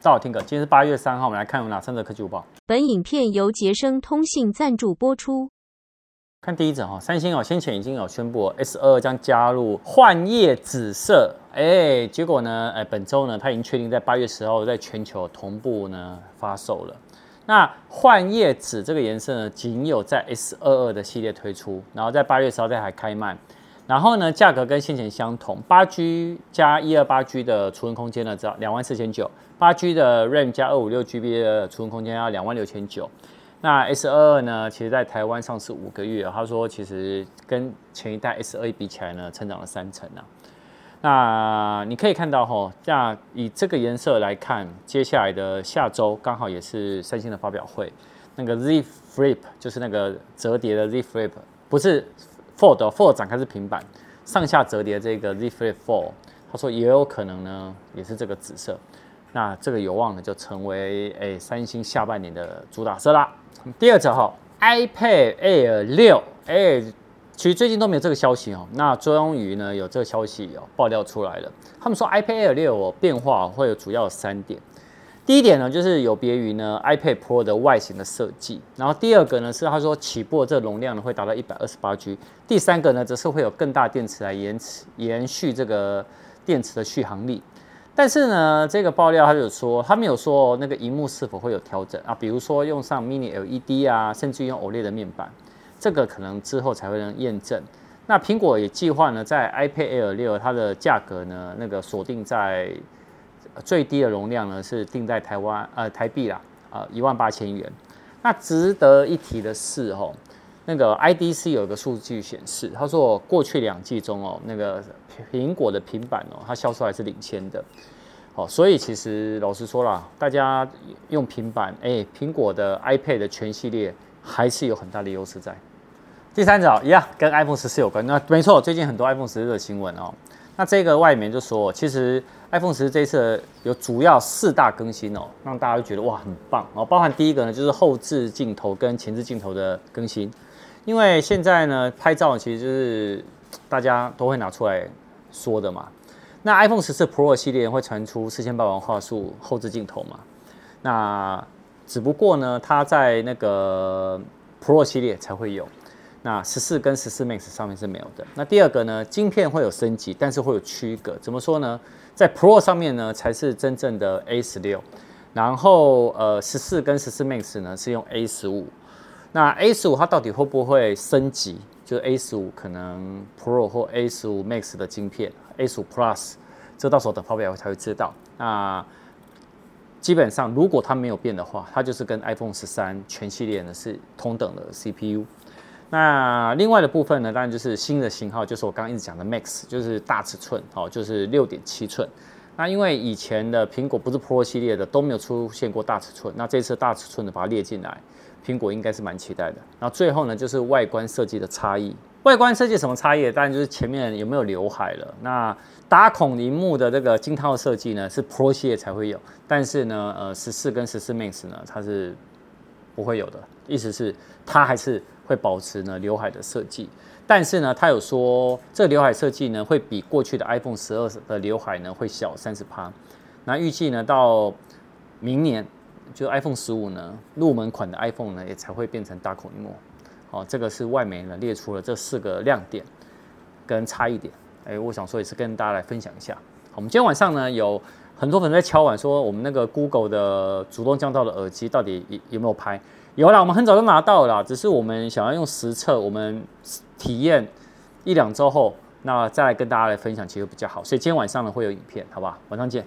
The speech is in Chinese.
大家好，听哥，今天是八月三号，我们来看有哪三则科技午报。本影片由杰生通信赞助播出。看第一则哈，三星哦，先前已经有宣布 S 二二将加入幻夜紫色，哎，结果呢，哎，本周呢，它已经确定在八月十号在全球同步呢发售了。那幻夜紫这个颜色呢，仅有在 S 二二的系列推出，然后在八月十号在还开卖。然后呢，价格跟先前相同，八 G 加一二八 G 的储存空间呢，只要两万四千九；八 G 的 RAM 加二五六 GB 的储存空间要两万六千九。那 S 二二呢，其实在台湾上市五个月，他说其实跟前一代 S 二一比起来呢，成长了三成啊。那你可以看到哈，那以这个颜色来看，接下来的下周刚好也是三星的发表会，那个 Z Flip 就是那个折叠的 Z Flip，不是。Fold Fold 展开是平板，上下折叠这个 Z Flip Four，他说也有可能呢，也是这个紫色。那这个有望呢就成为诶、三星下半年的主打色啦。第二则哈，iPad Air 六，哎，其实最近都没有这个消息哦。那终于呢有这个消息哦爆料出来了。他们说 iPad Air 六哦变化会有主要有三点。第一点呢，就是有别于呢 iPad Pro 的外形的设计。然后第二个呢，是他说起步这容量呢会达到一百二十八 G。第三个呢，则是会有更大电池来延迟延续这个电池的续航力。但是呢，这个爆料他就说，他没有说那个荧幕是否会有调整啊，比如说用上 Mini LED 啊，甚至用 OLED 的面板，这个可能之后才会能验证。那苹果也计划呢，在 iPad Air 六它的价格呢，那个锁定在。最低的容量呢是定在台湾呃台币啦，呃一万八千元。那值得一提的是哦，那个 IDC 有一个数据显示，他说过去两季中哦，那个苹果的平板哦，它销售还是领先的。哦，所以其实老实说啦，大家用平板，哎，苹果的 iPad 的全系列还是有很大的优势在。第三者一样跟 iPhone 十四有关，那没错，最近很多 iPhone 十四的新闻哦。那这个外面就说，其实 iPhone 十四这一次有主要四大更新哦，让大家觉得哇很棒哦。包含第一个呢，就是后置镜头跟前置镜头的更新，因为现在呢拍照其实就是大家都会拿出来说的嘛。那 iPhone 十四 Pro 系列会传出四千八百万画素后置镜头嘛？那只不过呢，它在那个 Pro 系列才会有。那十四跟十四 Max 上面是没有的。那第二个呢，晶片会有升级，但是会有区隔。怎么说呢？在 Pro 上面呢，才是真正的 A 十六，然后呃，十四跟十四 Max 呢是用 A 十五。那 A 十五它到底会不会升级？就 A 十五可能 Pro 或 A 十五 Max 的晶片，A 十五 Plus，这到时候等发表才会知道。那基本上如果它没有变的话，它就是跟 iPhone 十三全系列呢是同等的 CPU。那另外的部分呢，当然就是新的型号，就是我刚刚一直讲的 Max，就是大尺寸，哦，就是六点七寸。那因为以前的苹果不是 Pro 系列的都没有出现过大尺寸，那这次大尺寸的把它列进来，苹果应该是蛮期待的。那最后呢，就是外观设计的差异。外观设计什么差异？当然就是前面有没有刘海了。那打孔铃幕的这个金套设计呢，是 Pro 系列才会有，但是呢，呃，十四跟十四 Max 呢，它是不会有的。意思是它还是。会保持呢刘海的设计，但是呢，他有说这个刘海设计呢会比过去的 iPhone 十二的刘海呢会小三十趴。那预计呢到明年，就 iPhone 十五呢入门款的 iPhone 呢也才会变成大孔一幕。好，这个是外媒呢列出了这四个亮点跟差异点。哎，我想说也是跟大家来分享一下。好，我们今天晚上呢有很多粉丝在敲碗说，我们那个 Google 的主动降噪的耳机到底有有没有拍？有啦，我们很早就拿到了，只是我们想要用实测，我们体验一两周后，那再来跟大家来分享，其实比较好。所以今天晚上呢会有影片，好不好？晚上见。